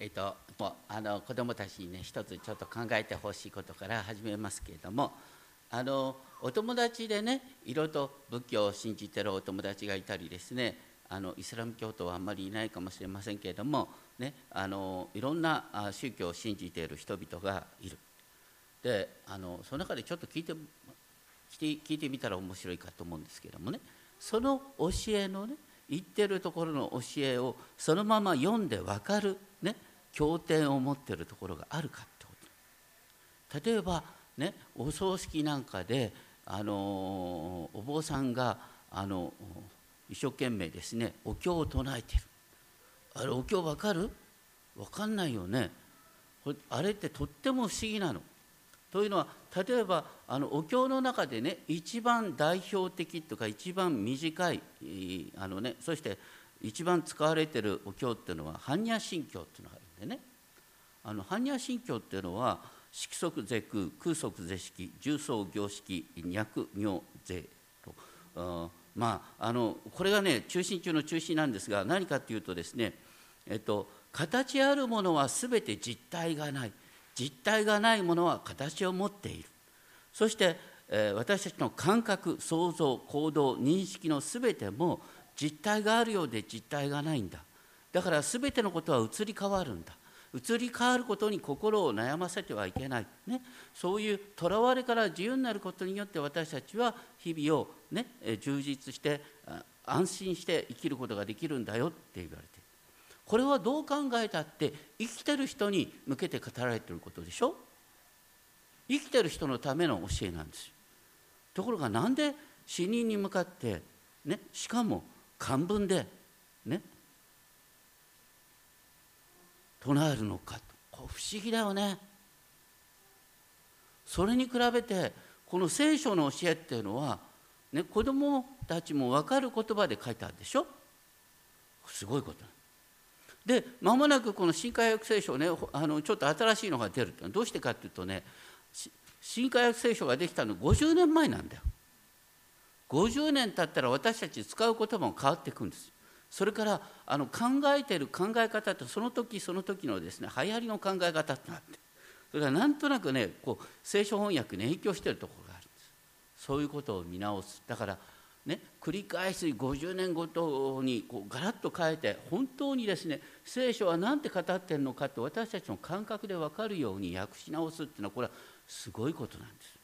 えっと、もあの子どもたちにね一つちょっと考えてほしいことから始めますけれどもあのお友達でねいろいろと仏教を信じてるお友達がいたりですねあのイスラム教徒はあんまりいないかもしれませんけれども、ね、あのいろんな宗教を信じている人々がいる。であのその中でちょっと聞いて聞いて聞いてみたら面白いかと思うんですけどもねその教えのね言ってるところの教えをそのまま読んで分かる、ね、経典を持ってるところがあるかってこと。例えばねお葬式なんかであのお坊さんがあの一生懸命ですねお経を唱えてる。あれお経わかる？わかんないよね。あれってとっても不思議なの。というのは例えばあのお経の中でね一番代表的とか一番短いあの、ね、そして一番使われてるお経っていうのは般若心経っていうのがある。でね。あの般若心経っていうのは色即是空空即是式重層行式脈妙税と。まああのこれがね中心中の中心なんですが何かっていうとですねえっと形あるものは全て実体がない。実体がないものは形を持っている。そして、えー、私たちの感覚想像行動認識の全ても実体があるようで実体がないんだ。だから全てのことは移り変わるんだ。移り変わることに心を悩ませてはいけない、ね、そういうとらわれから自由になることによって私たちは日々を、ね、充実して安心して生きることができるんだよって言われてこれはどう考えたって生きてる人に向けて語られてることでしょ？生きてる人のための教えなんですよ。ところがなんで死人に向かってねしかも漢文でね唱えるのかと。不思議だよね。それに比べてこの聖書の教えっていうのは、ね、子供たちも分かる言葉で書いてあるでしょ？すごいことで間もなくこの新海約聖書ねあのちょっと新しいのが出るってどうしてかっていうとね新海約聖書ができたの50年前なんだよ。50年経ったら私たち使う言葉も変わっていくんですそれからあの考えてる考え方ってその時その時のですね流行りの考え方ってなってそれからなんとなくねこう聖書翻訳に影響してるところがあるんです。そういうことを見直す。だからね繰り返し50年ごとにこうガラッと変えて本当にですね聖書は何て語ってるのかって私たちの感覚で分かるように訳し直すっていうのはこれはすごいことなんです。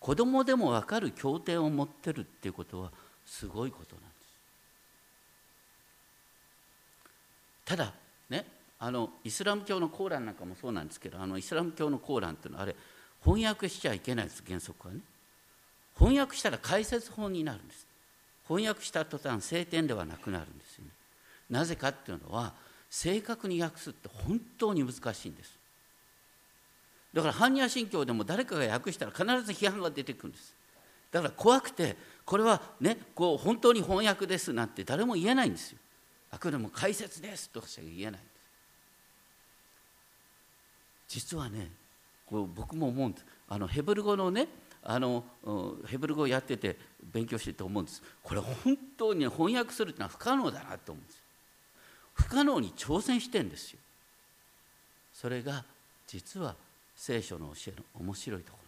子供でも分かる経典を持ってるっていうことはすごいことなんです。ただねあのイスラム教のコーランなんかもそうなんですけどあのイスラム教のコーランっていうのはあれ翻訳しちゃいけないです原則はね。翻訳したら解説本になるんです。翻訳した途端聖典ではなくなるんですよね。なぜかっていうのは正確に訳すって本当に難しいんです。だから般若心経でも誰かが訳したら必ず批判が出てくるんです。だから怖くてこれはねこう本当に翻訳ですなんて誰も言えないんですよ。あくまでも解説ですとしか言えない実はねこう僕も思うんです。あのヘブル語のねあのヘブル語をやってて勉強してて思うんです。これ本当に翻訳するってのは不可能だなと思うんです。不可能に挑戦してんですよ。それが実は聖書の教えの面白いとこ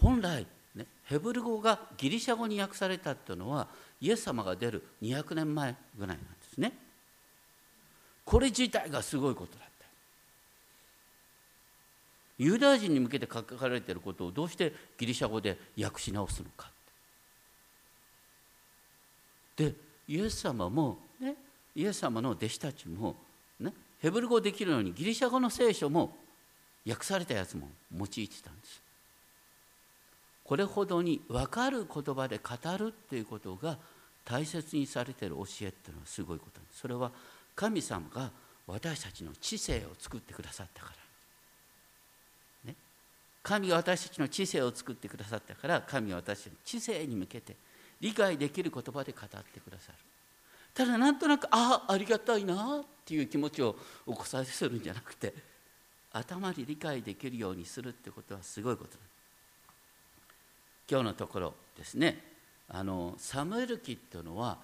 ろ本来ね、ヘブル語がギリシャ語に訳されたっていうのはイエス様が出る200年前ぐらいなんですね。これ自体がすごいことだった。ユダヤ人に向けて書かれていることをどうしてギリシャ語で訳し直すのか。でイエス様もねイエス様の弟子たちも、ね、ヘブル語できるようにギリシャ語の聖書も訳されたやつも用いてたんです。これほどに分かる言葉で語るっていうことが大切にされてる教えっていうのはすごいことです。それは神様が私たちの知性を作ってくださったから、ね、神が私たちの知性を作ってくださったから神は私たちの知性に向けて理解できる言葉で語ってくださる。ただなんとなくああありがたいなっていう気持ちを起こさせるんじゃなくて頭に理解できるようにするってことはすごいことなんです。今日のところですね。あのサムエル記っていうのは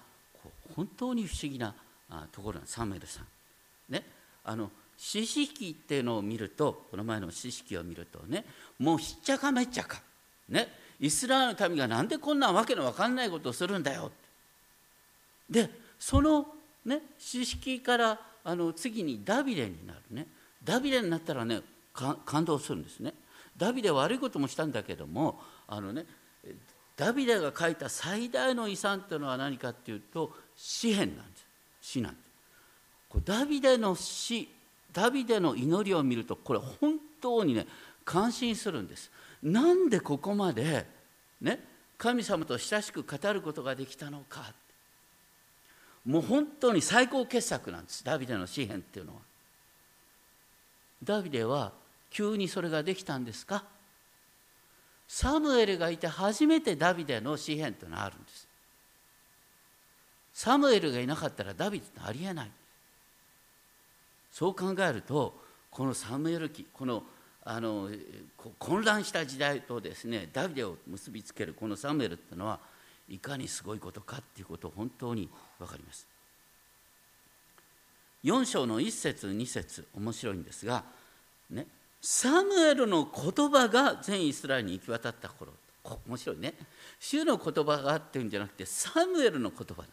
本当に不思議なところなんサムエルさん。ね。あの四式っていうのを見るとこの前の四式を見るとねもうひっちゃかめっちゃか、ね、イスラエルの民がなんでこんなわけのわかんないことをするんだよ。でそのね四式からあの次にダビデになるね。ダビデになったらね感動するんですね。ダビデ悪いこともしたんだけどもあのねダビデが書いた最大の遺産というのは何かっていうと詩篇なんです。詩なんです。ダビデの詩ダビデの祈りを見るとこれ本当にね感心するんです。なんでここまでね神様と親しく語ることができたのか。もう本当に最高傑作なんです。ダビデの詩篇っていうのは。ダビデは急にそれができたんですか？サムエルがいて初めてダビデの詩篇というのがあるんです。サムエルがいなかったらダビデってありえない。そう考えるとこのサムエル記このあの混乱した時代とですねダビデを結びつけるこのサムエルっていうのはいかにすごいことかっていうことを本当に分かります。4章の1節2節面白いんですがねサムエルの言葉が全イスラエルに行き渡った頃。面白いね。主の言葉があってんじゃなくてサムエルの言葉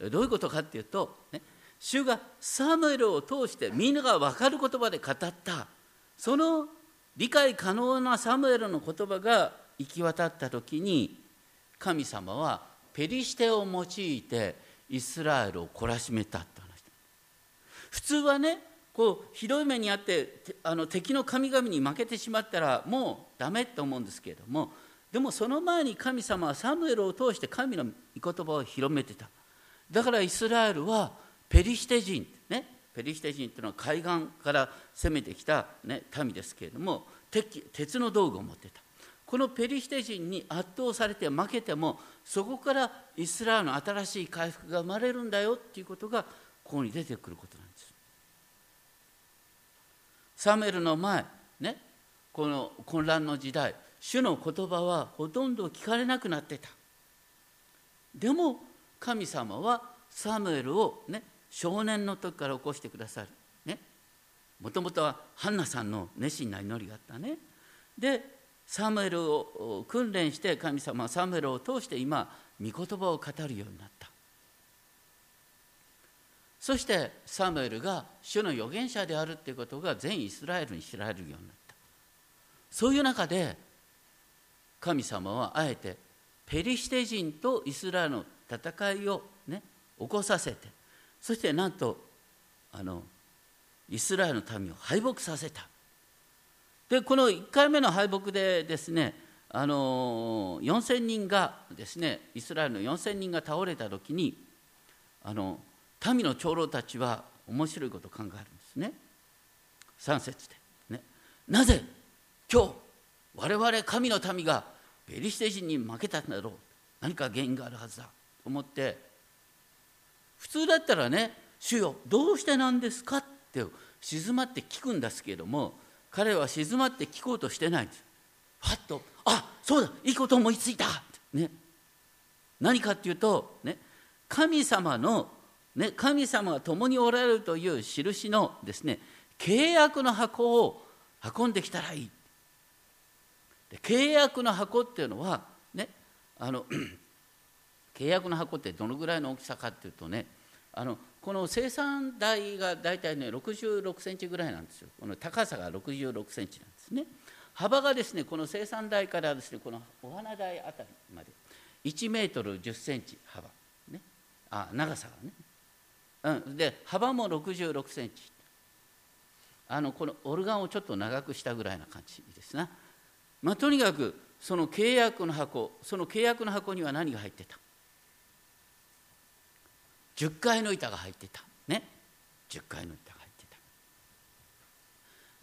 なんどういうことかっていうと、ね、主がサムエルを通してみんなが分かる言葉で語った。その理解可能なサムエルの言葉が行き渡った時に神様はペリシテを用いてイスラエルを懲らしめたって話普通はねこうひどい目にあってあの敵の神々に負けてしまったらもうダメと思うんですけれどもでもその前に神様はサムエルを通して神の御言葉を広めてた。だからイスラエルはペリシテ人ねペリシテ人というのは海岸から攻めてきた、ね、民ですけれども鉄の道具を持ってた。このペリシテ人に圧倒されて負けてもそこからイスラエルの新しい回復が生まれるんだよっていうことがここに出てくることなんです。サムエルの前ねこの混乱の時代主の言葉はほとんど聞かれなくなってた。でも神様はサムエルをね少年の時から起こしてくださる。もともとはハンナさんの熱心な祈りがあったね。でサムエルを訓練して神様はサムエルを通して今御言葉を語るようになった。そしてサムエルが主の預言者であるということが全イスラエルに知られるようになった。そういう中で神様はあえてペリシテ人とイスラエルの戦いをね起こさせてそしてなんとあのイスラエルの民を敗北させた。でこの1回目の敗北でですねあの4,000人がですねイスラエルの4,000人が倒れた時にあの民の長老たちは面白いことを考えるんですね。3節で、ね、なぜ？今日我々神の民がペリシテ人に負けたんだろう。何か原因があるはずだ。と思って。普通だったらね「主よどうしてなんですか?」って静まって聞くんですけれども彼は静まって聞こうとしてないんです。パッと「あそうだいいこと思いついた!」ね。何かっていうと、ね、神様の、ね、神様が共におられるという印のですね契約の箱を運んできたらいい。で契約の箱っていうのはねあの 契約の箱ってどのぐらいの大きさかっていうとねあのこの生産台が大体ね66センチぐらいなんですよ。この高さが66センチなんですね。幅がですねこの生産台からですねこのお花台あたりまで。1メートル10センチ幅。ね。あ長さがね、うん、で幅も66センチ。あのこのオルガンをちょっと長くしたぐらいな感じですな、まあ、とにかくその契約の箱その契約の箱には何が入ってた？10階の板が入ってた。ね。10階の板が入って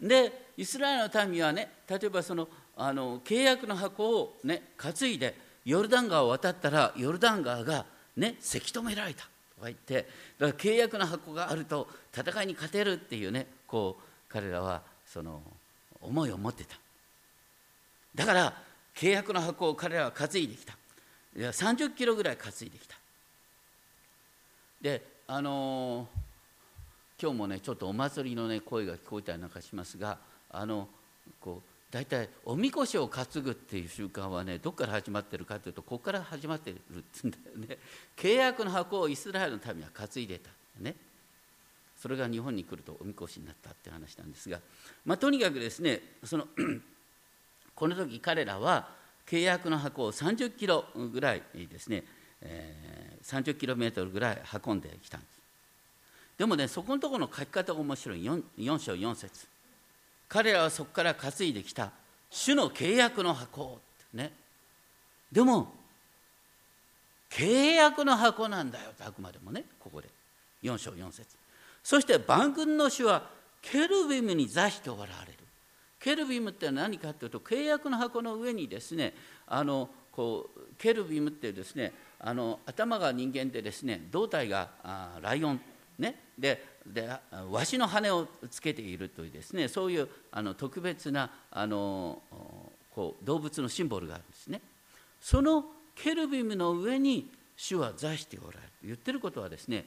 た。でイスラエルの民はね例えばそのあの契約の箱をね担いでヨルダン川を渡ったらヨルダン川がねせき止められた。とか言ってだから契約の箱があると戦いに勝てるっていうねこう彼らはその思いを持ってた。だから契約の箱を彼らは担いできた。30キロぐらい担いできた。であの今日もねちょっとお祭りのね声が聞こえたりなんかしますがあのこう大体おみこしを担ぐっていう習慣はねどこから始まってるかというとここから始まってるってんだよね。契約の箱をイスラエルの民は担いでたね。それが日本に来るとおみこしになったって話なんですが、まあ、とにかくですねその この時彼らは契約の箱を30キロぐらいですね、えー、30キロメートルぐらい運んできたんです。でもねそこのところの書き方が面白い。4, 4章4節。彼らはそこから担いできた。主の契約の箱ね。でも契約の箱なんだよ。とあくまでもね。ここで。4章4節。そして万軍の主はケルビムに座しておられる。ケルビムって何かというと契約の箱の上にですねあのこうケルビムってですねあの頭が人間でですね胴体がライオンね。ででわしの羽をつけているというですねそういうあの特別なあのこう動物のシンボルがあるんですねそのケルビムの上に主は座しておられる言ってることはですね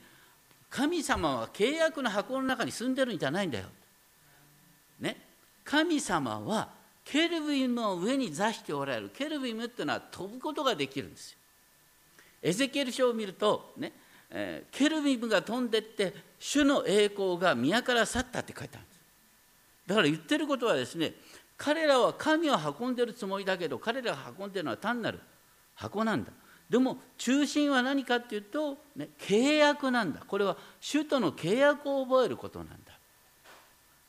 神様は契約の箱の中に住んでるんじゃないんだよ。ね、神様はケルビムの上に座しておられるケルビムっていうのは飛ぶことができるんですよ。エゼキエル書を見ると、ねえー、ケルビムが飛んでって主の栄光が宮から去ったって書いてあるんです。だから言ってることはですね彼らは神を運んでるつもりだけど彼らが運んでるのは単なる箱なんだ。でも中心は何かっていうと、ね、契約なんだこれは主との契約を覚えることなんだ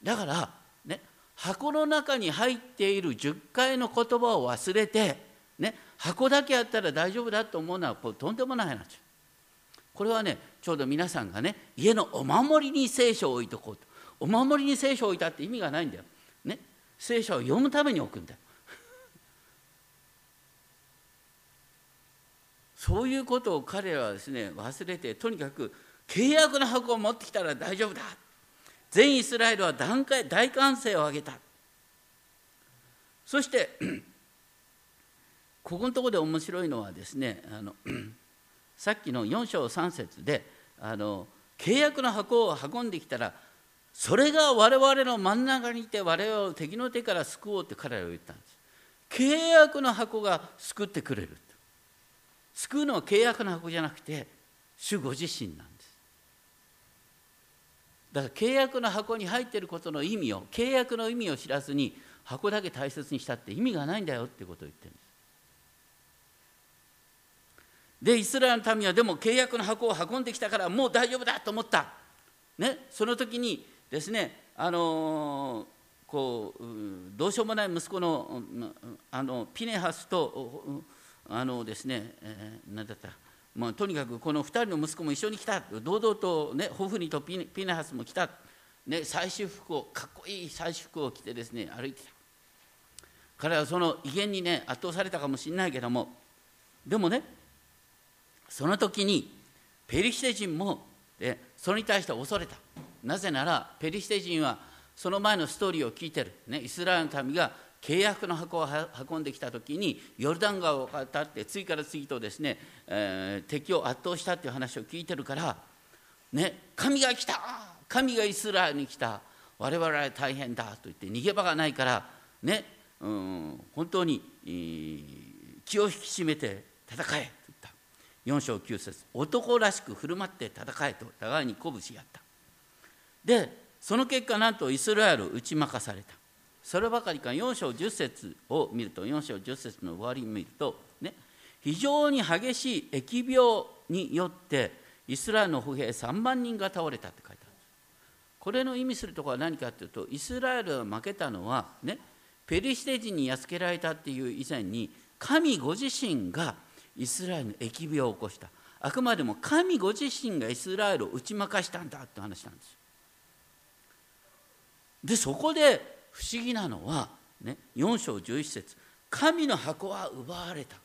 だからね箱の中に入っている10回の言葉を忘れて、ね、箱だけやったら大丈夫だと思うのはとんでもない話これはねちょうど皆さんがね家のお守りに聖書を置いとこうと。お守りに聖書を置いたって意味がないんだよ、ね、聖書を読むために置くんだよ。そういうことを彼らはですね忘れてとにかく契約の箱を持ってきたら大丈夫だ。全イスラエルは段階大歓声を上げた。そして ここのところで面白いのはですねあのさっきの4章3節であの契約の箱を運んできたらそれが我々の真ん中にいて我々を敵の手から救おうって彼らは言ったんです。契約の箱が救ってくれる救うのは契約の箱じゃなくて主ご自身なんです。だから契約の箱に入っていることの意味を契約の意味を知らずに箱だけ大切にしたって意味がないんだよってことを言ってるんです。でイスラエルの民はでも契約の箱を運んできたからもう大丈夫だと思った、ね、その時にですねあの、こうどうしようもない息子のあのピネハスとあのですね、えー、何だった。まあ、とにかくこの2人の息子も一緒に来た。堂々と、ね、ホフニとピネハスも来た、ね、最終服をかっこいい最終服を着てですね歩いてた。彼はその威厳にね圧倒されたかもしれないけども。でもねその時にペリシテ人も、ね、それに対して恐れた。なぜならペリシテ人はその前のストーリーを聞いてる、ね、イスラエルの民が契約の箱を運んできた時にヨルダン川を渡って次から次とですね、えー、敵を圧倒したっていう話を聞いてるからね神が来た!神がイスラエルに来た!我々は大変だと言って逃げ場がないからね、うん、本当に、えー、気を引き締めて戦え。4章9節男らしく振る舞って戦えと互いに鼓舞し合った。でその結果なんとイスラエル打ち負かされた。そればかりか4章10節を見ると4章10節の終わりを見るとね非常に激しい疫病によってイスラエルの歩兵3万人が倒れたって書いてあるこれの意味するところは何かというとイスラエルが負けたのはねペリシテ人にやっつけられたっていう以前に神ご自身がイスラエルの疫病を起こしたあくまでも神ご自身がイスラエルを打ち負かしたんだって話なんですでそこで不思議なのは、ね、4章11節神の箱は奪われた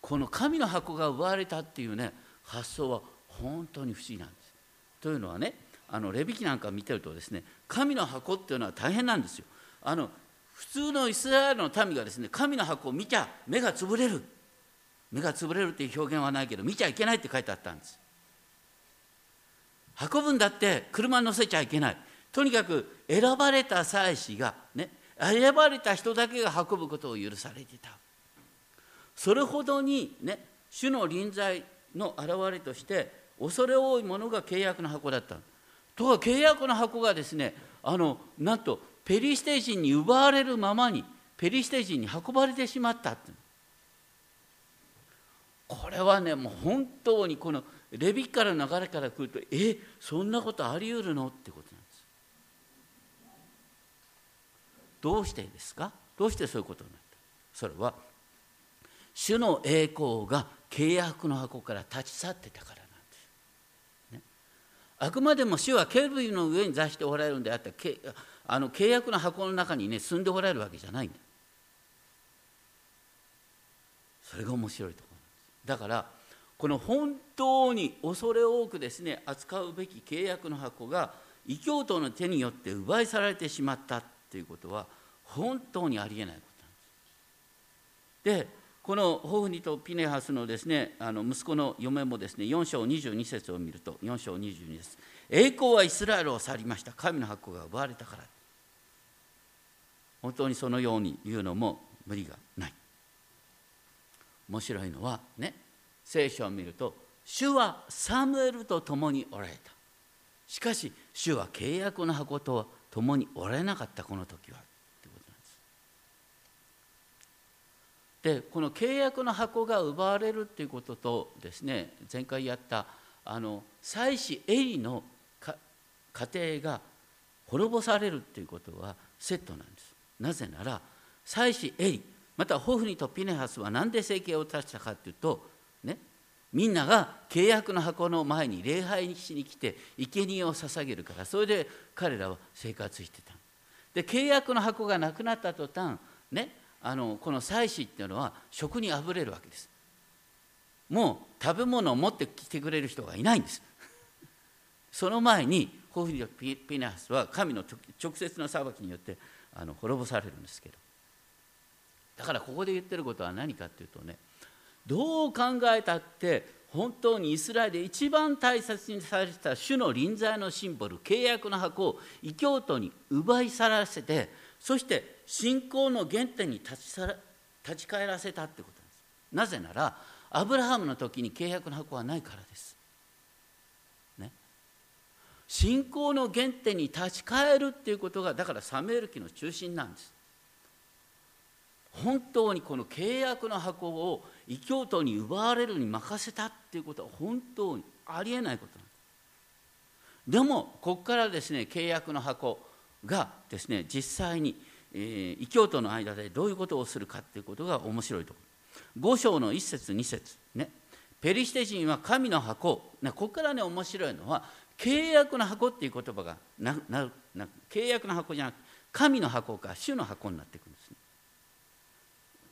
この神の箱が奪われたっていうね発想は本当に不思議なんです。というのはねあのレビキなんか見てるとですね神の箱っていうのは大変なんですよ。あの普通のイスラエルの民がですね神の箱を見ちゃ目が潰れる。目が潰れるっていう表現はないけど見ちゃいけないって書いてあったんです。運ぶんだって車に乗せちゃいけない。とにかく選ばれた祭司がね選ばれた人だけが運ぶことを許されてた。それほどにね主の臨在の現れとして恐れ多いものが契約の箱だった。とは契約の箱がですねあのなんとペリシテ人に奪われるままにペリシテ人に運ばれてしまったって。これはねもう本当にこのレビッカの流れから来るとえそんなことあり得るの？ってことなんです。どうしてですか？どうしてそういうことになった？それは主の栄光が契約の箱から立ち去ってたからなんです、ね、あくまでも主はケルビの上に座しておられるんであってあの契約の箱の中にね住んでおられるわけじゃないんだ。それが面白いところだからこの本当に恐れ多くですね扱うべき契約の箱が異教徒の手によって奪い去られてしまったということは本当にありえないことなんです。でこのホフニとピネハスのですねあの息子の嫁もですね4章22節を見ると4章22節栄光はイスラエルを去りました。神の箱が奪われたから本当にそのように言うのも無理がない。面白いのはね聖書を見ると主はサムエルと共におられた。しかし主は契約の箱と共におられなかったこの時は。ということなんです。でこの契約の箱が奪われるっていうこととですね前回やったあの祭司エリの家庭が滅ぼされるっていうことはセットなんです。なぜなら祭司エリまたホフニとピネハスは何で生計を立したかというとねみんなが契約の箱の前に礼拝しに来て生贄を捧げるからそれで彼らは生活してたで契約の箱がなくなった途端ねあのこの祭司っていうのは食にあふれるわけです。もう食べ物を持ってきてくれる人がいないんです。その前にホフニとピネハスは神の直接の裁きによってあの滅ぼされるんですけど。だからここで言ってることは何かっていうとねどう考えたって本当にイスラエルで一番大切にされてた主の臨在のシンボル契約の箱を異教徒に奪い去らせてそして信仰の原点に立ち立ち返らせたってことなんです。なぜならアブラハムの時に契約の箱はないからです、信仰の原点に立ち返るっていうことがだからサムエル記の中心なんです。本当にこの契約の箱を異教徒に奪われるに任せたっていうことは本当にありえないことなんです。でもここからですね契約の箱がですね実際に、えー、異教徒の間でどういうことをするかっていうことが面白いところ5章の1節2節ね。ペリシテ人は神の箱、ここからね面白いのは契約の箱っていう言葉がななな契約の箱じゃなくて神の箱か主の箱になってくるんですね。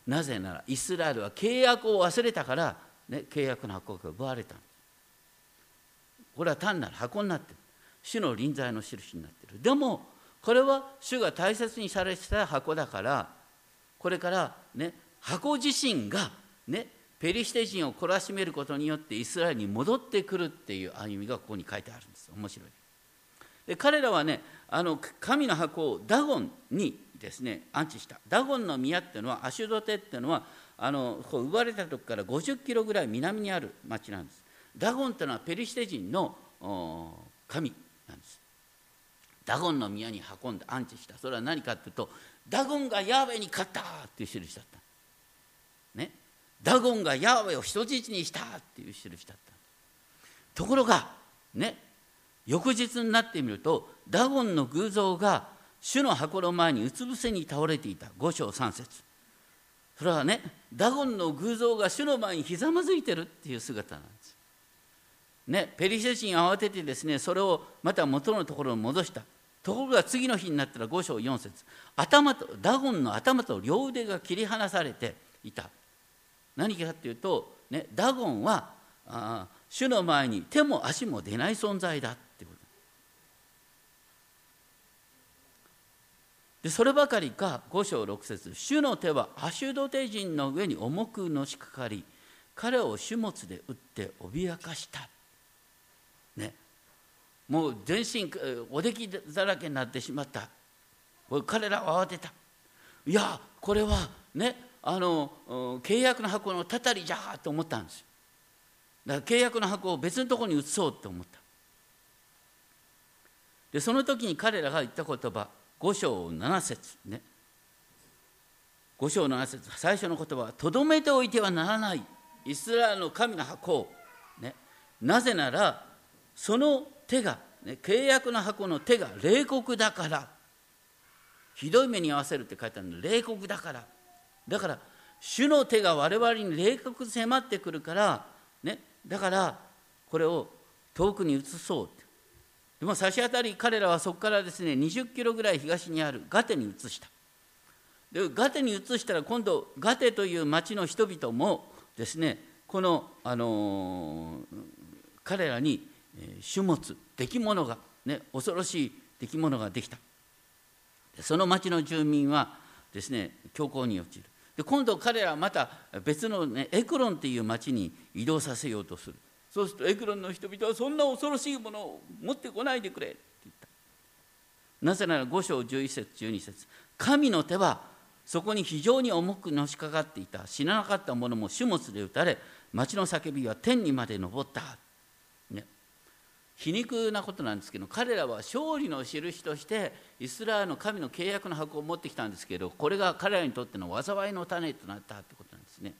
なぜならイスラエルは契約を忘れたから、ね、契約の箱が奪われたこれは単なる箱になってる。主の臨在の印になってる。でもこれは主が大切にされてた箱だからこれからね箱自身がねペリシテ人を懲らしめることによってイスラエルに戻ってくるっていう歩みがここに書いてあるんです。面白い。で彼らはねあの神の箱をダゴンにですね安置した。ダゴンの宮っていうのはアシュドテっていうのはあのこう奪われたとこから50キロぐらい南にある町なんです。ダゴンっていうのはペリシテ人の神なんです。ダゴンの宮に運んで安置した。それは何かっていうとダゴンがヤーウェに勝ったっていう印だった。ね。ダゴンがヤーウェを人質にしたっていう印だった。ところがね翌日になってみるとダゴンの偶像が主の箱の前にうつ伏せに倒れていた。五章三節。それはねダゴンの偶像が主の前にひざまずいてるっていう姿なんです。ねペリシテ人慌ててですねそれをまた元のところに戻した。ところが次の日になったら五章四節。頭とダゴンの頭と両腕が切り離されていた。何かっていうと、ね、ダゴンはあ主の前に手も足も出ない存在だってこと。でそればかりか五章六節主の手はアシュドテ人の上に重くのしかかり彼を種物で打って脅かした」ね。もう全身おできだらけになってしまった。彼らは慌てた。いやこれはねあの契約の箱のたたりじゃと思ったんですだから契約の箱を別のところに移そうと思った。でその時に彼らが言った言葉5章7節ね。5章7節最初の言葉は「とどめておいてはならないイスラエルの神の箱を」ね、なぜならその手が、ね、契約の箱の手が冷酷だから。ひどい目に遭わせるって書いてあるの冷酷だから。だから主の手が我々に冷酷迫ってくるから、ね、だからこれを遠くに移そうでも差し当たり彼らはそこからですね20キロぐらい東にあるガテに移した。でガテに移したら今度ガテという町の人々もですねこの、あのー、彼らに種物出来物が、ね、恐ろしい出来物ができた。その町の住民はですね強行に陥る。で今度彼らはまた別の、ね、エクロンっていう町に移動させようとする。そうするとエクロンの人々はそんな恐ろしいものを持ってこないでくれって言った。なぜなら5章11節12節。神の手はそこに非常に重くのしかかっていた。死ななかった者も種物で打たれ町の叫びは天にまで上った、皮肉なことなんですけど彼らは勝利の印としてイスラエルの神の契約の箱を持ってきたんですけどこれが彼らにとっての災いの種となったってことなんですね。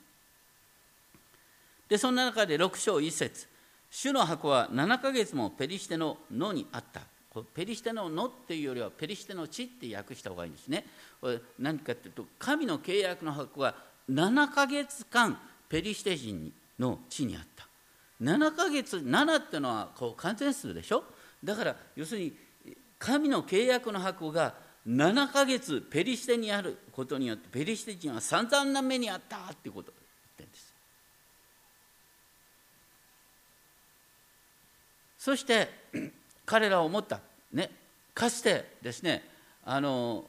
でそんな中で6章1節。主の箱は7ヶ月もペリシテの野にあった。ペリシテの野っていうよりはペリシテの地って訳した方がいいんですね。何かっていうと神の契約の箱が7ヶ月間ペリシテ人の地にあった。7ヶ月7っていうのはこう完全数でしょ？だから要するに神の契約の箱が7ヶ月ペリシテにあることによってペリシテ人は散々な目にあったっていうこと。を言ってるんですそして彼らは思ったねかつてですねあの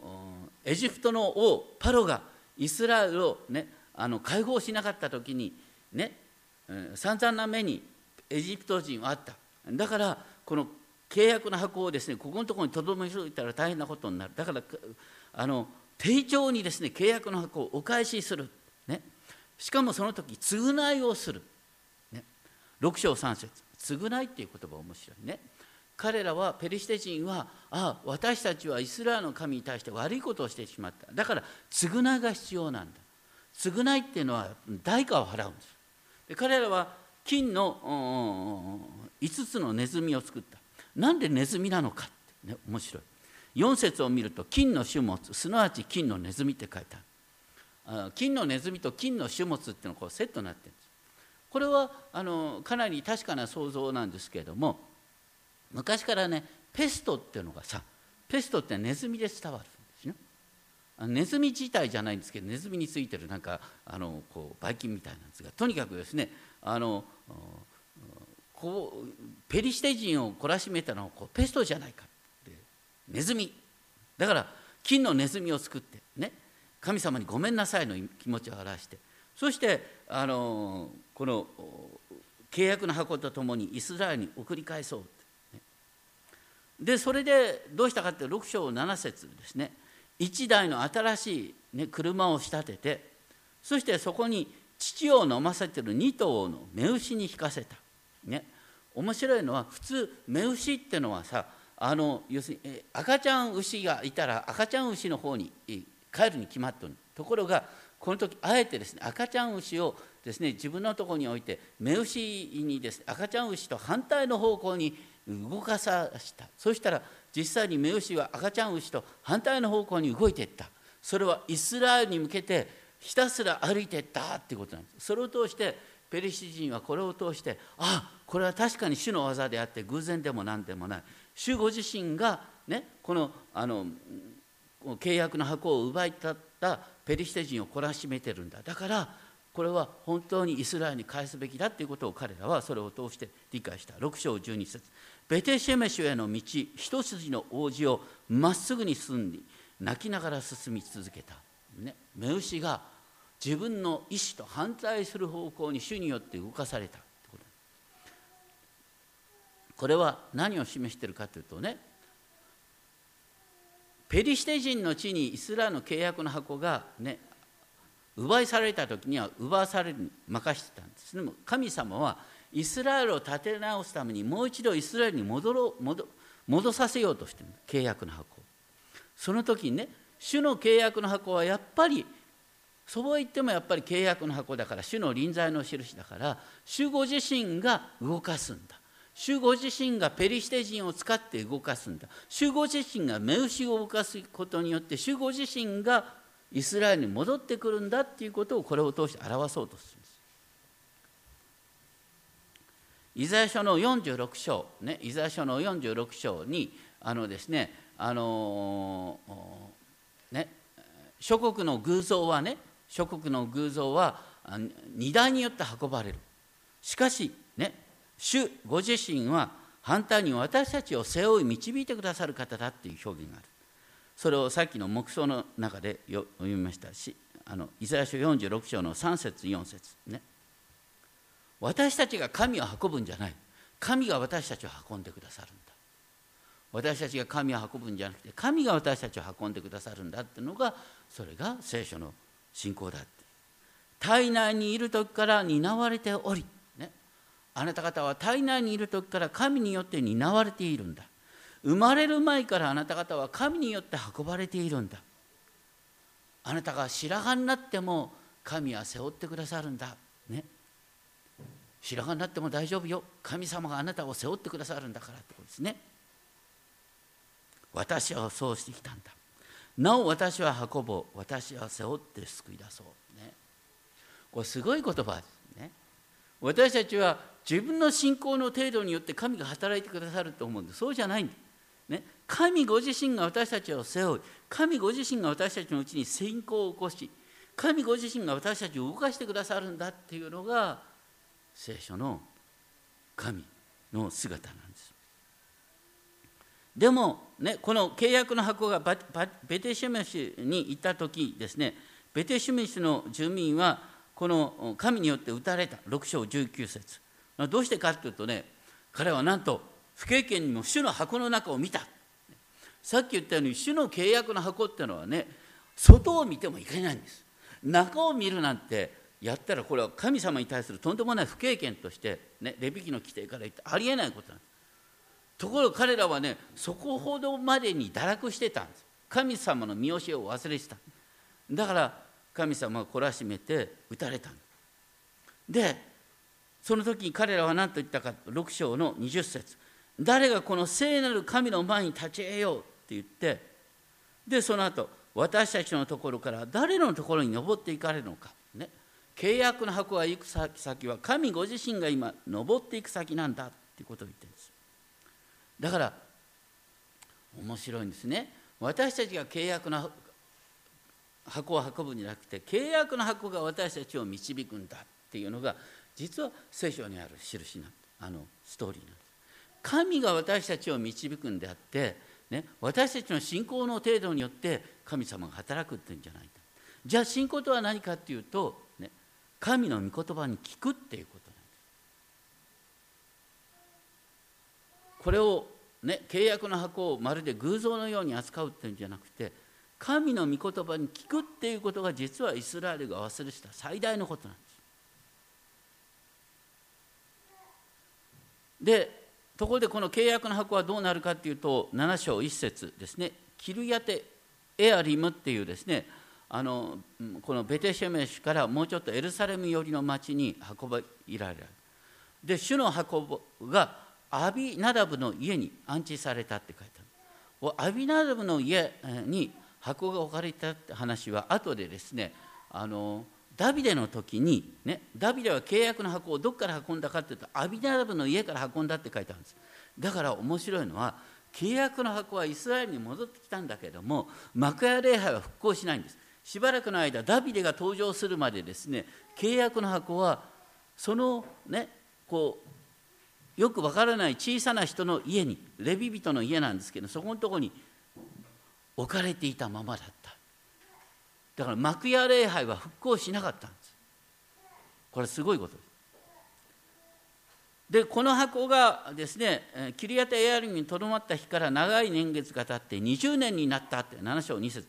エジプトの王パロがイスラエルをねあの解放しなかった時にね散々な目にエジプト人はあった。だからこの契約の箱をですねここのところにとどめておいたら大変なことになる。だからあの丁重にですね契約の箱をお返しする、ね、しかもその時償いをする、ね、6章3節。償いっていう言葉面白い。ね。彼らはペリシテ人はああ私たちはイスラエルの神に対して悪いことをしてしまった。だから償いが必要なんだ。償いっていうのは代価を払うんです。で彼らは金の5つのネズミを作った。なんでネズミなのかって、ね、面白い。4節を見ると金の種物すなわち金のネズミって書いてある。金のネズミと金の種物っていうのがこうセットになってるんです。これはあのかなり確かな想像なんですけれども昔からねペストっていうのがさペストってネズミで伝わる。ネズミ自体じゃないんですけどネズミについてるなんかあのこうばい菌みたいなんですがとにかくですねあのこうペリシテ人を懲らしめたのはこうペストじゃないかってネズミ。だから金のネズミを作ってね神様にごめんなさいの気持ちを表してそしてあのこの契約の箱とともにイスラエルに送り返そうでそれでどうしたかって6章7節ですね。1台の新しい、ね、車を仕立ててそしてそこに乳を飲ませてる2頭の目牛に引かせた、ね、面白いのは普通目牛っていうのはさあの要するに赤ちゃん牛がいたら赤ちゃん牛の方に帰るに決まってる。ところがこの時あえてですね赤ちゃん牛をですね自分のところに置いて目牛にですね赤ちゃん牛と反対の方向に動かさした。そしたら実際に目牛は赤ちゃん牛と反対の方向に動いていった。それはイスラエルに向けてひたすら歩いていったっていうことなんです。それを通してペリシテ人はこれを通してああこれは確かに主の技であって偶然でも何でもない。主ご自身がねこのあの契約の箱を奪い取ったペリシテ人を懲らしめてるんだ。だからこれは本当にイスラエルに返すべきだっていうことを彼らはそれを通して理解した。6章12節。ベテシェメシュへの道一筋の王子をまっすぐに進んで泣きながら進み続けた、ね、目牛が自分の意思と反対する方向に主によって動かされた。これは何を示しているかというとねペリシテ人の地にイスラエルの契約の箱がね奪いされた時には奪わされるに任してたんです。でも神様はイスラエルを立て直すためにもう一度イスラエルに戻ろう戻戻させようとしてる。契約の箱その時にね主の契約の箱はやっぱりそう言ってもやっぱり契約の箱だから主の臨在の印だから主ご自身が動かすんだ。主ご自身がペリシテ人を使って動かすんだ。主ご自身が目牛を動かすことによって主ご自身がイスラエルに戻ってくるんだっていうことをこれを通して表そうとするんですイザヤ書の46章ねイザヤ書の46章にあのですねあのね諸国の偶像はね諸国の偶像は荷台によって運ばれる。しかしね主ご自身は反対に私たちを背負い導いてくださる方だっていう表現がある。それをさっきの黙想の中で読みましたしあのイザヤ書46章の3節4節ね。私たちが神を運ぶんじゃない。神が私たちを運んでくださるんだ。私たちが神を運ぶんじゃなくて神が私たちを運んでくださるんだっていうのがそれが聖書の信仰だって。体内にいる時から担われており、ね、あなた方は体内にいる時から神によって担われているんだ。生まれる前からあなた方は神によって運ばれているんだ。あなたが白髪になっても神は背負ってくださるんだ。ね。白髪になっても大丈夫よ。神様があなたを背負ってくださるんだからってことですね。私はそうしてきたんだ。なお私は運ぼう。私は背負って救い出そう。ね。これすごい言葉ですね。私たちは自分の信仰の程度によって神が働いてくださると思うんでそうじゃないんだ、ね、神ご自身が私たちを背負い神ご自身が私たちのうちに信仰を起こし神ご自身が私たちを動かしてくださるんだっていうのが聖書の神の姿なんです。でも、ね、この契約の箱がベテシュメシに行った時ですねベテシュメシの住民はこの神によって撃たれた。6章19節。どうしてかというとね彼はなんと不経験にも主の箱の中を見た。さっき言ったように主の契約の箱っていうのはね外を見てもいけないんです。中を見るなんてやったらこれは神様に対するとんでもない不経験として、ね、レビキの規定から言ってありえないことなんです。ところが彼らはねそこほどまでに堕落してたんです。神様の見教えを忘れてた。だから神様が懲らしめて撃たれたでその時に彼らは何と言ったか6章の20節。誰がこの聖なる神の前に立ち得ようって言ってでその後私たちのところから誰のところに登っていかれるのか、契約の箱が行く先は神ご自身が今登っていく先なんだっていうことを言ってるんです。だから面白いんですね。私たちが契約の箱を運ぶんじゃなくて契約の箱が私たちを導くんだっていうのが実は聖書にある印なあのストーリーなんです。神が私たちを導くんであって、ね、私たちの信仰の程度によって神様が働くっていうんじゃないか。じゃあ信仰とは何かっていうと、神の御言葉に聞くっていうことなんです。これをね契約の箱をまるで偶像のように扱うっていうんじゃなくて神の御言葉に聞くっていうことが実はイスラエルが忘れした最大のことなんです。でところでこの契約の箱はどうなるかっていうと7章1節ですね。キルヤテエアリムっていうですねあのこのベテシェメシュからもうちょっとエルサレム寄りの町に運びられる。で主の箱がアビナダブの家に安置されたって書いてある。アビナダブの家に箱が置かれたって話は後でですねあのダビデの時に、ね、ダビデは契約の箱をどこから運んだかっていうとアビナダブの家から運んだって書いてあるんです。だから面白いのは契約の箱はイスラエルに戻ってきたんだけども幕屋礼拝は復興しないんです。しばらくの間ダビデが登場するまでですね契約の箱はそのねこうよくわからない小さな人の家にレビ人の家なんですけどそこのところに置かれていたままだった。だから幕屋礼拝は復興しなかったんです。これすごいことです。でこの箱がですねキリアタエアリムにとどまった日から長い年月が経って20年になったって7章2節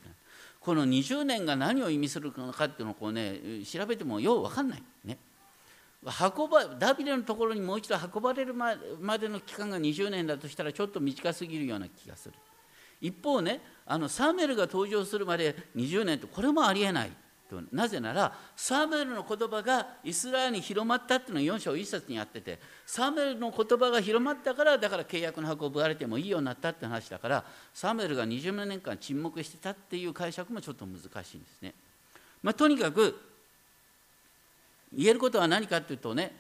この20年が何を意味するのかっていうのをこうね調べてもよう分かんない。ね。運ばダビデのところにもう一度運ばれるまでの期間が20年だとしたらちょっと短すぎるような気がする。一方ねあのサーメルが登場するまで20年ってこれもありえない。なぜならサムエルの言葉がイスラエルに広まったっていうのは4章1節にあっててサムエルの言葉が広まったからだから契約の箱を奪われてもいいようになったって話だからサムエルが20年間沈黙してたっていう解釈もちょっと難しいんですね。まあ、とにかく言えることは何かっていうとね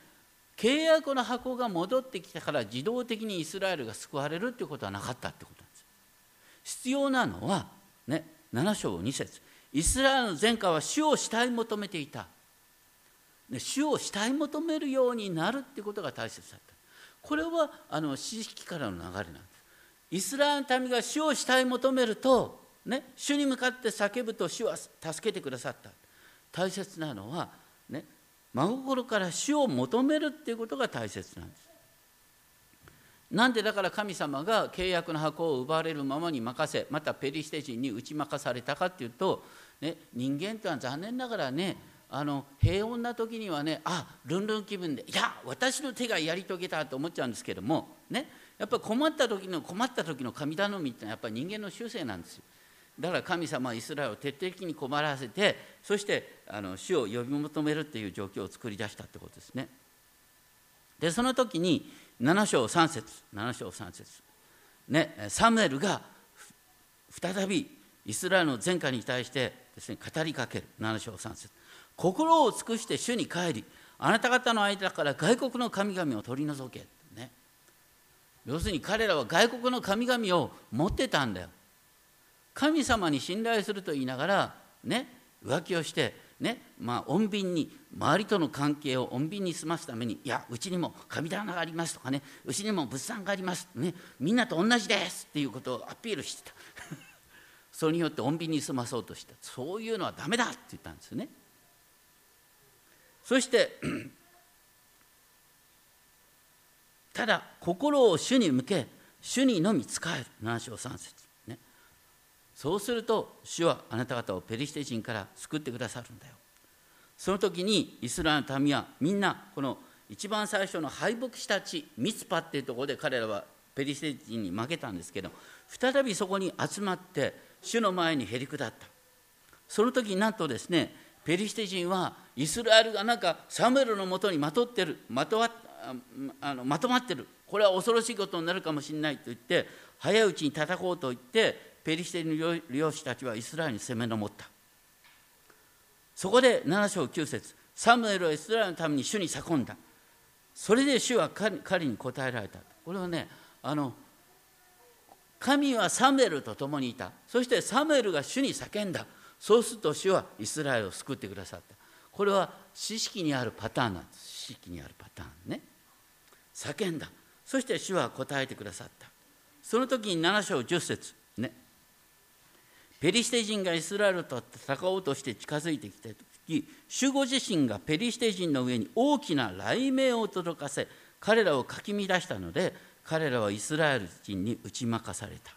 契約の箱が戻ってきたから自動的にイスラエルが救われるっていうことはなかったってことなんです。必要なのはね7章2節イスラエルの前科は主を慕い求めていた。主を慕い求めるようになるってことが大切だった。これはあの知識からの流れなんです。イスラエルの民が主を慕い求めると、ね、主に向かって叫ぶと主は助けてくださった。大切なのは、ね、真心から主を求めるっていうことが大切なんです。なんでだから神様が契約の箱を奪われるままに任せまたペリシテ人に打ち負かされたかっていうと、ね、人間というのは残念ながらねあの平穏な時にはねあルンルン気分でいや私の手がやり遂げたと思っちゃうんですけどもねやっぱ困った時の困った時の神頼みってのはやっぱり人間の習性なんですよ。だから神様はイスラエルを徹底的に困らせてそしてあの主を呼び求めるっていう状況を作り出したってことですね。でその時に7章3節7章3節。ねサムエルが再びイスラエルの前科に対してですね語りかける。7章3節。心を尽くして主に帰りあなた方の間から外国の神々を取り除け、ね、要するに彼らは外国の神々を持ってたんだよ。神様に信頼すると言いながらね浮気をしてねまあ、穏便に周りとの関係を穏便に済ますためにいやうちにも神棚がありますとかねうちにも物産があります、ね、みんなと同じですっていうことをアピールしてた。それによって穏便に済まそうとした。そういうのはダメだって言ったんですよね。そして ただ心を主に向け主にのみ仕える。7章3節ね。そうすると主はあなた方をペリシテ人から救ってくださるんだよ。その時にイスラエルの民はみんなこの一番最初の敗北した地ミツパっていうところで彼らはペリシテ人に負けたんですけど再びそこに集まって主の前にへり下った。その時になんとですねペリシテ人はイスラエルがなんかサムエルのもとにまとってるまとわあのまとまってる。これは恐ろしいことになるかもしれないと言って早いうちに叩こうと言ってペリシテの漁師たちはイスラエルに攻め上った。そこで7章9節サムエルはイスラエルのために主に叫んだ。それで主は彼に答えられた。これはねあの神はサムエルと共にいた。そしてサムエルが主に叫んだ。そうすると主はイスラエルを救ってくださった。これは知識にあるパターンなんです。知識にあるパターンね。叫んだ。そして主は答えてくださった。その時に7章10節ね。ペリシテ人がイスラエルと戦おうとして近づいてきた時主護自身がペリシテ人の上に大きな雷鳴を届かせ彼らをかき乱したので彼らはイスラエル人に打ち負かされた。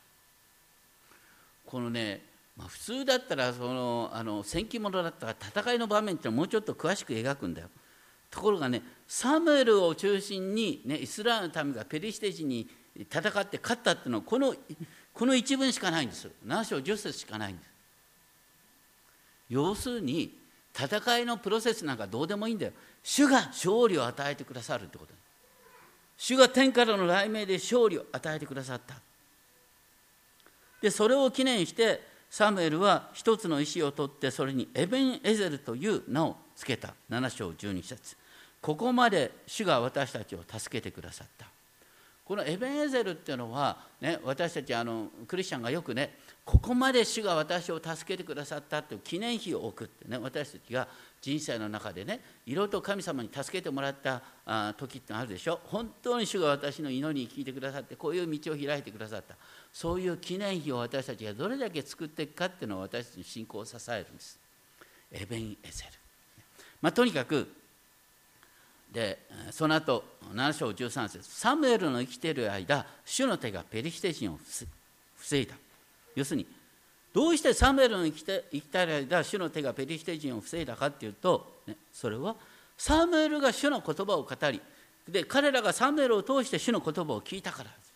このね、まあ、普通だったらそのあの戦記物だったら戦いの場面ってもうちょっと詳しく描くんだよ。ところがねサムエルを中心に、ね、イスラエルの民がペリシテ人に戦って勝ったっていうのはこのこの一文しかないんです7章10節しかないんです。要するに戦いのプロセスなんかどうでもいいんだよ。主が勝利を与えてくださるってこと主が天からの雷鳴で勝利を与えてくださった。でそれを記念してサムエルは一つの石を取ってそれにエベン・エゼルという名を付けた。7章12節。ここまで主が私たちを助けてくださった。このエベンエゼルっていうのは、ね、私たちあのクリスチャンがよくねここまで主が私を助けてくださったっていう記念碑を置くってね私たちが人生の中でねいろいろと神様に助けてもらった時ってあるでしょ？本当に主が私の祈りに聞いてくださってこういう道を開いてくださった。そういう記念碑を私たちがどれだけ作っていくかっていうのを私たちの信仰を支えるんです。エベンエゼル、まあ、とにかくでその後7章13節サムエルの生きている間主の手がペリシテ人を防いだ。要するにどうしてサムエルの生きて生きてい間主の手がペリシテ人を防いだかっていうと、ね、それはサムエルが主の言葉を語りで彼らがサムエルを通して主の言葉を聞いたからです。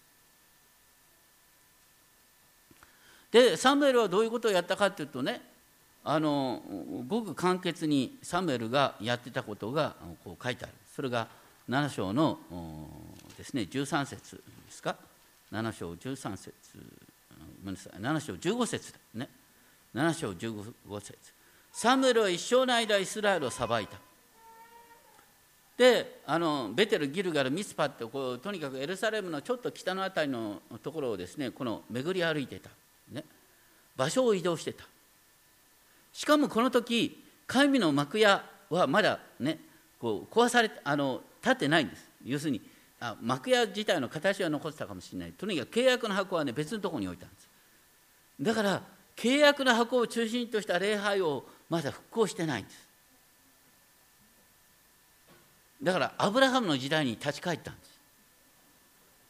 でサムエルはどういうことをやったかっていうとねあのごく簡潔にサムエルがやってたことがこう書いてある。それが7章のですね13節ですか？7章13節。めんなさい。7章15節だ。ね。7章15節。サムエルは一生の間イスラエルを裁いた。であのベテル、ギルガル、ミスパってこうとにかくエルサレムのちょっと北の辺りのところをですねこの巡り歩いてた、ね、場所を移動してた。しかもこの時神の幕屋はまだねこう壊されあの立ってないんです。要するにあ幕屋自体の形は残ってたかもしれない。とにかく契約の箱はね別のところに置いたんです。だから契約の箱を中心とした礼拝をまだ復興してないんです。だからアブラハムの時代に立ち返ったんです。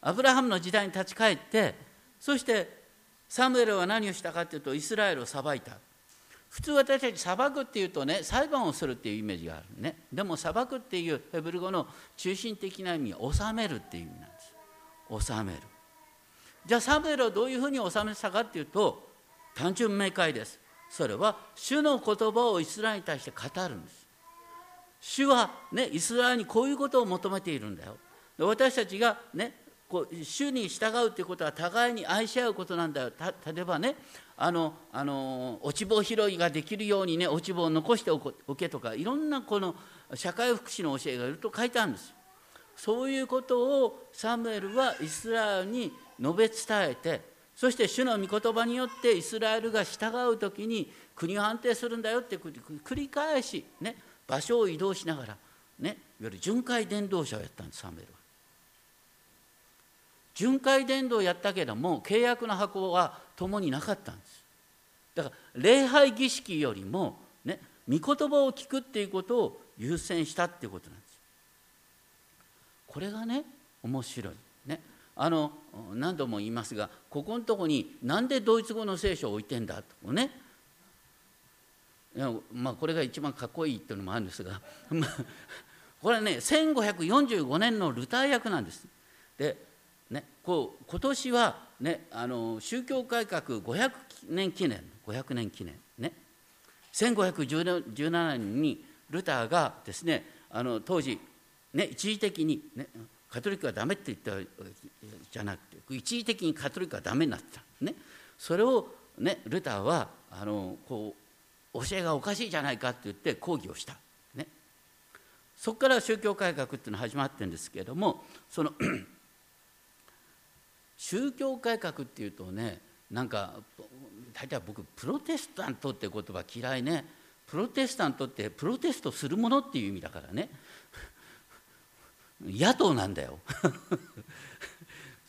アブラハムの時代に立ち返ってそしてサムエルは何をしたかというとイスラエルを裁いた。普通私たち裁くっていうとね裁判をするっていうイメージがあるね。でも裁くっていうヘブル語の中心的な意味は治めるっていう意味なんです。治める。じゃあサムエルをどういうふうに治めたかっていうと単純明快です。それは主の言葉をイスラエルに対して語るんです。主はねイスラエルにこういうことを求めているんだよ。私たちがねこう主に従うということは互いに愛し合うことなんだよ。例えばねあのあの落ち棒拾いができるようにね落ち棒を残しておけとかいろんなこの社会福祉の教えがいると書いてあるんです。そういうことをサムエルはイスラエルに述べ伝えてそして主の御言葉によってイスラエルが従う時に国を安定するんだよって繰り返し、ね、場所を移動しながら、ね、いわゆる巡回伝道者をやったんですサムエルは。巡回伝道をやったけども契約の箱は共になかったんです。だから礼拝儀式よりもね御言葉を聞くっていうことを優先したっていうことなんです。これがね面白い。あの何度も言いますがここのとこになんでドイツ語の聖書を置いてんだ？とね。まあこれが一番かっこいいっていうのもあるんですが これはね1545年のルター役なんです。でね、こう今年は、ね、あの宗教改革500年記念500年記念ね。1517年にルターがですねあの当時、ね、一時的に、ね、カトリックはダメって言ったじゃなくて一時的にカトリックはダメになった、ね、それを、ね、ルターはあのこう教えがおかしいじゃないかって言って抗議をした、ね、そこから宗教改革っていうのが始まってるんですけれどもその 宗教改革っていうとねなんか大体僕プロテスタントって言葉嫌いね。プロテスタントってプロテストするものっていう意味だからね。野党なんだよ。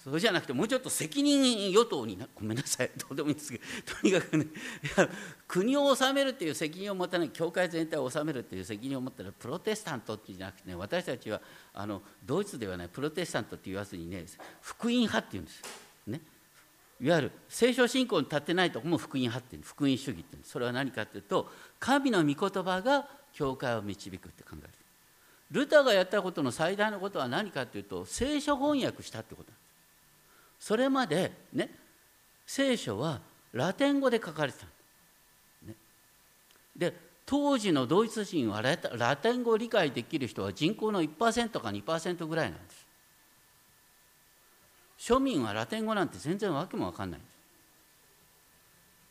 そうじゃなくてもうちょっと責任与党になごめんなさい。どうでもいいんですけどとにかくね国を治めるっていう責任を持たない教会全体を治めるっていう責任を持ったらプロテスタントってじゃなくてね私たちはあのドイツではないプロテスタントって言わずにね福音派っていうんです。ね。いわゆる聖書信仰に立ってないとこも福音派っていう福音主義っていうそれは何かっていうと神の御言葉が教会を導くって考える。ルターがやったことの最大のことは何かっていうと聖書翻訳したってことなんです。それまでね聖書はラテン語で書かれてた、ね、で当時のドイツ人はラテン語を理解できる人は人口の1%か2%ぐらいなんです。庶民はラテン語なんて全然わけも分かんないんです。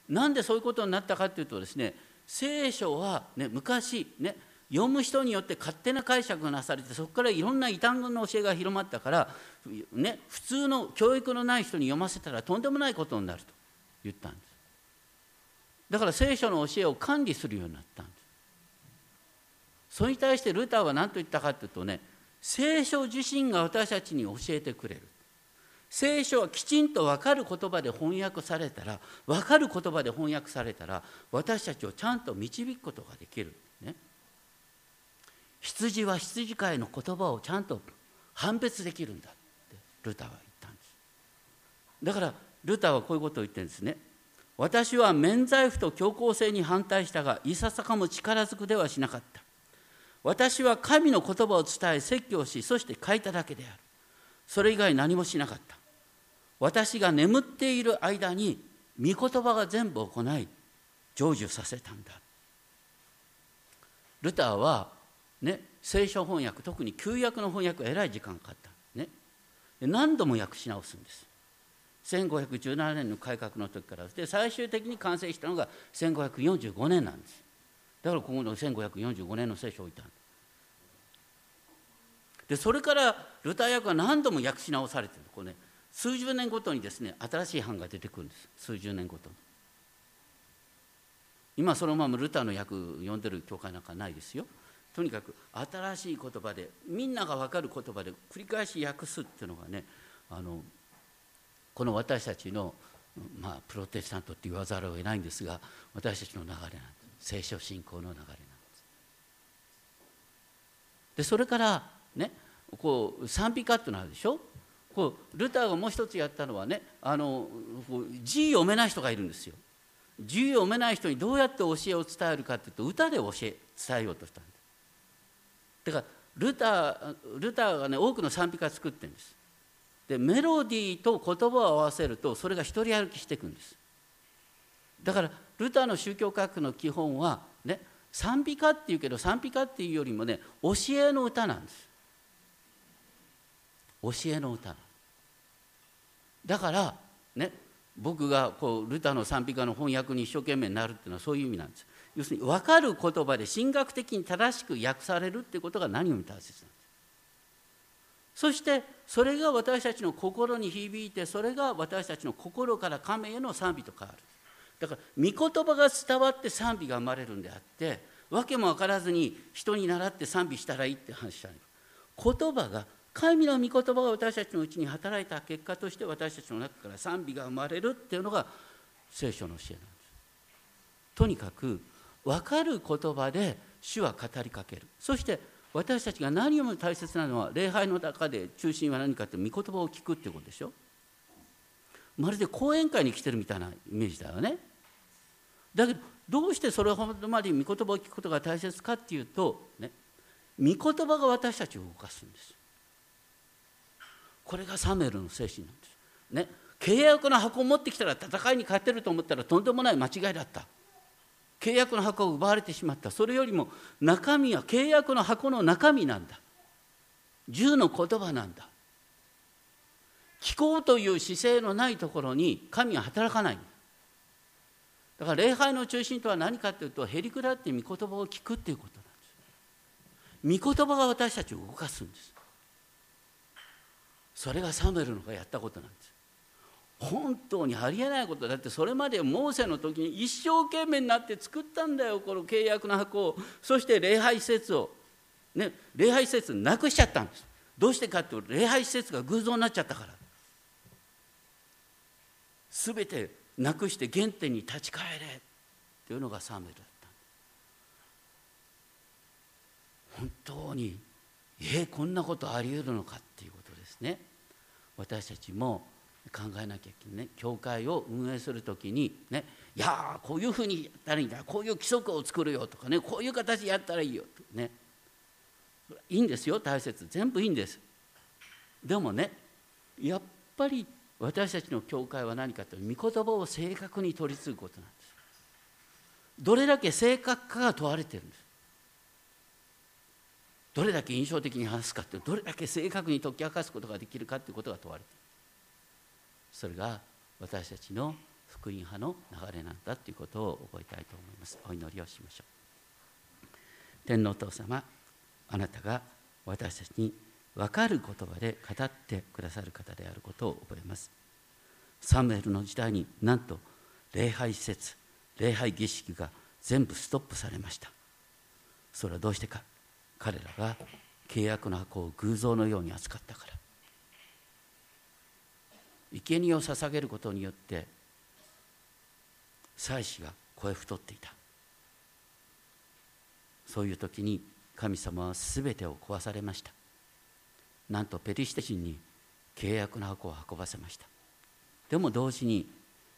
なんでそういうことになったかっていうとですね聖書は、ね、昔ね読む人によって勝手な解釈がなされてそこからいろんな異端の教えが広まったから、ね、普通の教育のない人に読ませたらとんでもないことになると言ったんです。だから聖書の教えを管理するようになったんです。それに対してルターは何と言ったかというとね聖書自身が私たちに教えてくれる。聖書はきちんと分かる言葉で翻訳されたら分かる言葉で翻訳されたら私たちをちゃんと導くことができる。羊は羊飼いの言葉をちゃんと判別できるんだってルターは言ったんです。だからルターはこういうことを言ってるんですね。私は免罪符と強硬性に反対したがいささかも力ずくではしなかった。私は神の言葉を伝え説教しそして書いただけである。それ以外何もしなかった。私が眠っている間に御言葉が全部行い成就させたんだ。ルターはね聖書翻訳特に旧約の翻訳はえらい時間かかった。ね。何度も訳し直すんです。1517年の改革の時から。で最終的に完成したのが1545年なんです。だからここの1545年の聖書を置いたでそれからルター訳は何度も訳し直されてる。これね数十年ごとにですね新しい版が出てくるんです。数十年ごとに。今そのままルターの訳読んでる教会なんかないですよ。とにかく新しい言葉でみんなが分かる言葉で繰り返し訳すっていうのがねあのこの私たちの、まあ、プロテスタントって言わざるを得ないんですが私たちの流れなんです。聖書信仰の流れなんです。でそれからねこう賛美歌ってのあるでしょ？こうルターがもう一つやったのはねあの字読めない人がいるんですよ。字読めない人にどうやって教えを伝えるかっていうと歌で教え伝えようとしたんです。だからルタールターがね多くの賛美歌作ってるんです。でメロディーと言葉を合わせるとそれが一人歩きしていくんです。だからルターの宗教科学の基本はね賛美歌っていうけど賛美歌っていうよりもね教えの歌なんです。教えの歌。だからね僕がこうルターの賛美歌の翻訳に一生懸命になるっていうのはそういう意味なんです。要するに分かる言葉で神学的に正しく訳されるっていうことが何より大切なんですそしてそれが私たちの心に響いてそれが私たちの心から神への賛美と変わる。だから御言葉が伝わって賛美が生まれるんであって訳も分からずに人に習って賛美したらいいって話した言葉が神の御言葉が私たちのうちに働いた結果として私たちの中から賛美が生まれるっていうのが聖書の教えなんです。とにかく分かる言葉で主は語りかけるそして私たちが何よりも大切なのは礼拝の中で中心は何かって御言葉を聞くってことでしょまるで講演会に来てるみたいなイメージだよねだけどどうしてそれほどまで御言葉を聞くことが大切かっていうとね御言葉が私たちを動かすんですこれがサムエルの精神なんです。ね、契約の箱を持ってきたら戦いに勝てると思ったらとんでもない間違いだった。契約の箱を奪われてしまった。それよりも中身は契約の箱の中身なんだ。銃の言葉なんだ。聞こうという姿勢のないところに神は働かない。だから礼拝の中心とは何かというとへりくだって御言葉を聞くっていうことなんです。御言葉が私たちを動かすんです。それがサムエルのがやったことなんです本当にありえないことだ。ってそれまでモーセの時に一生懸命になって作ったんだよ。この契約の箱を。そして礼拝施設を。ね礼拝施設なくしちゃったんです。どうしてかっていうと礼拝施設が偶像になっちゃったから。全てなくして原点に立ち返れ。っていうのがサムエルだった。本当にえこんなことあり得るのかっていうことですね。私たちも考えなきゃいけないね。教会を運営する時にねいやこういうふうにやったらいいんだこういう規則を作るよとかねこういう形でやったらいいよとね。いいんですよ大切。全部いいんです。でもねやっぱり私たちの教会は何かというと御言葉を正確に取り継ぐことなんです。どれだけ正確かが問われてるんです。どれだけ印象的に話すかってどれだけ正確に解き明かすことができるかっていうことが問われてる。それが私たちの福音派の流れなんだということを覚えたいと思います。お祈りをしましょう。天皇父様あなたが私たちに分かる言葉で語ってくださる方であることを覚えます。サムエルの時代になんと礼拝施設礼拝儀式が全部ストップされました。それはどうしてか。彼らが契約の箱を偶像のように扱ったから。生贄を捧げることによって祭司が声太っていた。そういう時に神様は全てを壊されました。なんとペリシテ人に契約の箱を運ばせました。でも同時に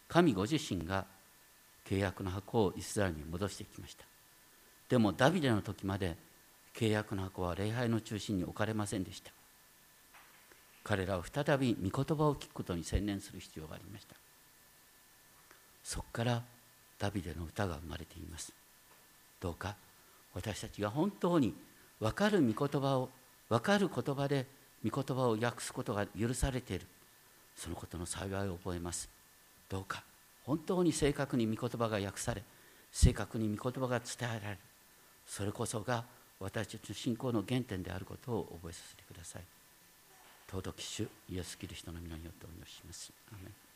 神ご自身が契約の箱をイスラエルに戻してきました。でもダビデの時まで契約の箱は礼拝の中心に置かれませんでした。彼らは再び御言葉を聞くことに専念する必要がありました。そこからダビデの歌が生まれています。どうか私たちが本当に分かる御言葉を分かる言葉で御言葉を訳すことが許されている。そのことの幸いを覚えます。どうか本当に正確に御言葉が訳され正確に御言葉が伝えられる。それこそが私たちの信仰の原点であることを覚えさせてください。尊き主イエス・キリストの皆によってお祈りします。アメン